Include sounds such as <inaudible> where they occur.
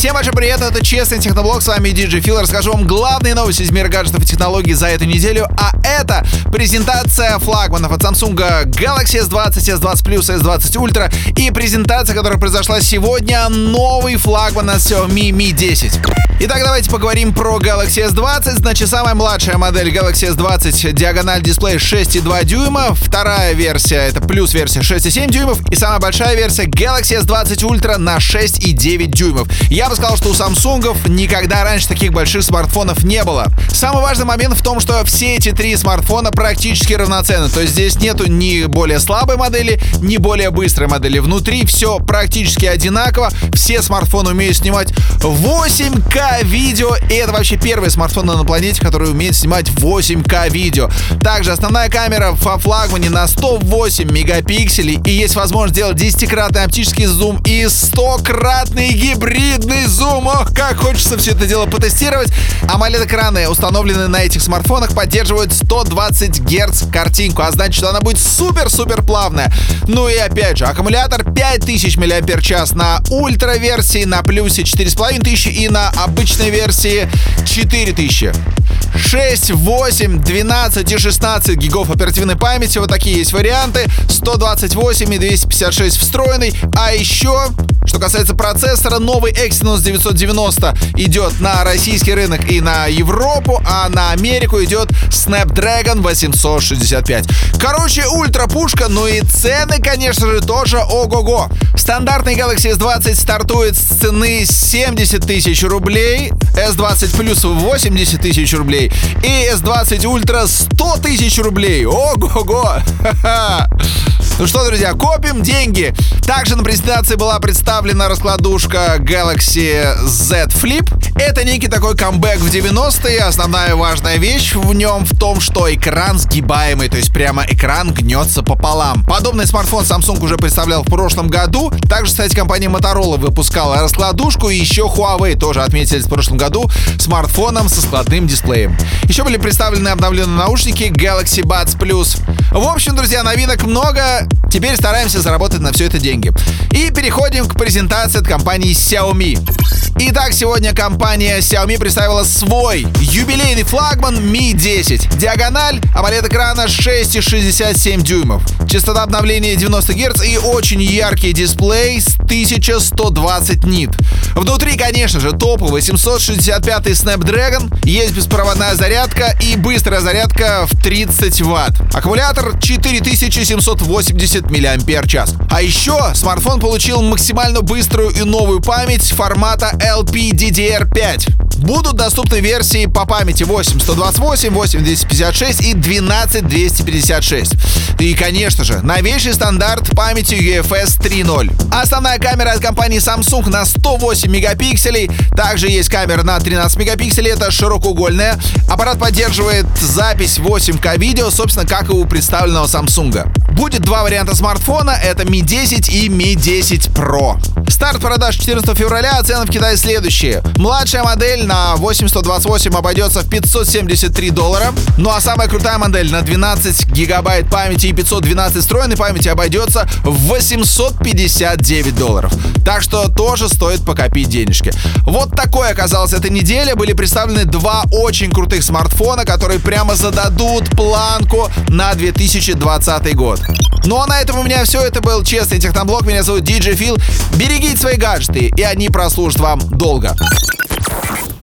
Всем большой привет, это Честный Техноблог, с вами DJ Фил. Расскажу вам главные новости из мира гаджетов и технологий за эту неделю, а это презентация флагманов от Samsung Galaxy S20, S20 Plus, S20 Ultra и презентация, которая произошла сегодня, новый флагман от Xiaomi Mi 10. Итак, давайте поговорим про Galaxy S20. Значит, самая младшая модель Galaxy S20 диагональ дисплей 6,2 дюйма, вторая версия это плюс версия 6,7 дюймов и самая большая версия Galaxy S20 Ultra на 6,9 дюймов. Я бы сказал, что у Samsung никогда раньше таких больших смартфонов не было. Самый важный момент в том, что все эти три смартфона практически равноценны. То есть здесь нету ни более слабой модели, ни более быстрой модели. Внутри все практически одинаково. Все смартфоны умеют снимать 8К видео. И это вообще первый смартфон на планете, который умеет снимать 8К видео. Также основная камера во флагмане на 108 мегапикселей. И есть возможность сделать 10-кратный оптический зум и 100-кратный гибридный зум. Хочется все это дело потестировать. AMOLED-экраны, установленные на этих смартфонах, поддерживают 120 Гц картинку, а значит, что она будет супер-супер плавная. Ну и опять же, аккумулятор 5000 мАч на ультра-версии, на плюсе 4500 и на обычной версии 4000. 6, 8, 12 и 16 гигов оперативной памяти. Вот такие есть варианты. 128 и 256 встроенный. А еще, что касается процессора, новый Exynos 990 идет на российский рынок и на Европу, а на Америку идет Snapdragon 865. Короче, ультра пушка, ну и цены, конечно же, тоже ого-го. Стандартный Galaxy S20 стартует с цены 70 тысяч рублей, S20 Plus 80 тысяч рублей и S20 Ultra 100 тысяч рублей. Ого-го! <laughs> Ну что, друзья, копим деньги. Также на презентации была представлена раскладушка Galaxy Z Flip. Это некий такой камбэк в 90-е. Основная важная вещь в нем в том, что экран сгибаемый, то есть прямо экран гнется пополам. Подобный смартфон Samsung уже представлял в прошлом году. Также, кстати, компания Motorola выпускала раскладушку, и еще Huawei тоже отметили в прошлом году смартфоном со складным дисплеем. Еще были представлены обновленные наушники Galaxy Buds Plus. В общем, друзья, новинок много. Теперь стараемся заработать на все это деньги. И переходим к презентации от компании Xiaomi. Итак, сегодня компания Xiaomi представила свой юбилейный флагман Mi 10. Диагональ AMOLED экрана 6,67 дюймов. Частота обновления 90 Гц и очень яркий дисплей с 1120 нит. Внутри, конечно же, топовый 765 Snapdragon, есть беспроводная зарядка и быстрая зарядка в 30 Вт. Аккумулятор 4780 мАч. А еще смартфон получил максимально быструю и новую память формата LPDDR5. Будут доступны версии по памяти 8 128, 8 256 и 12 256. И, конечно же, новейший стандарт памяти UFS 3.0. Основная камера от компании Samsung на 108 мегапикселей. Также есть камера на 13 мегапикселей, это широкоугольная. Аппарат поддерживает запись 8К видео, собственно, как и у представленного Samsung. Будет два варианта смартфона, это Mi 10 и Mi 10 Pro. Старт продаж 14 февраля, а цены в Китае следующие. Младшая модель на 8128 обойдется в 573 доллара. Ну а самая крутая модель на 12 гигабайт памяти и 512 встроенной памяти обойдется в 859 долларов. Так что тоже стоит покопить денежки. Вот такой оказалась эта неделя. Были представлены два очень крутых смартфона, которые прямо зададут планку на 2020 год. Ну а на этом у меня все. Это был Честный Техноблог. Меня зовут DJ Фил. Берегите свои гаджеты, и они прослужат вам долго.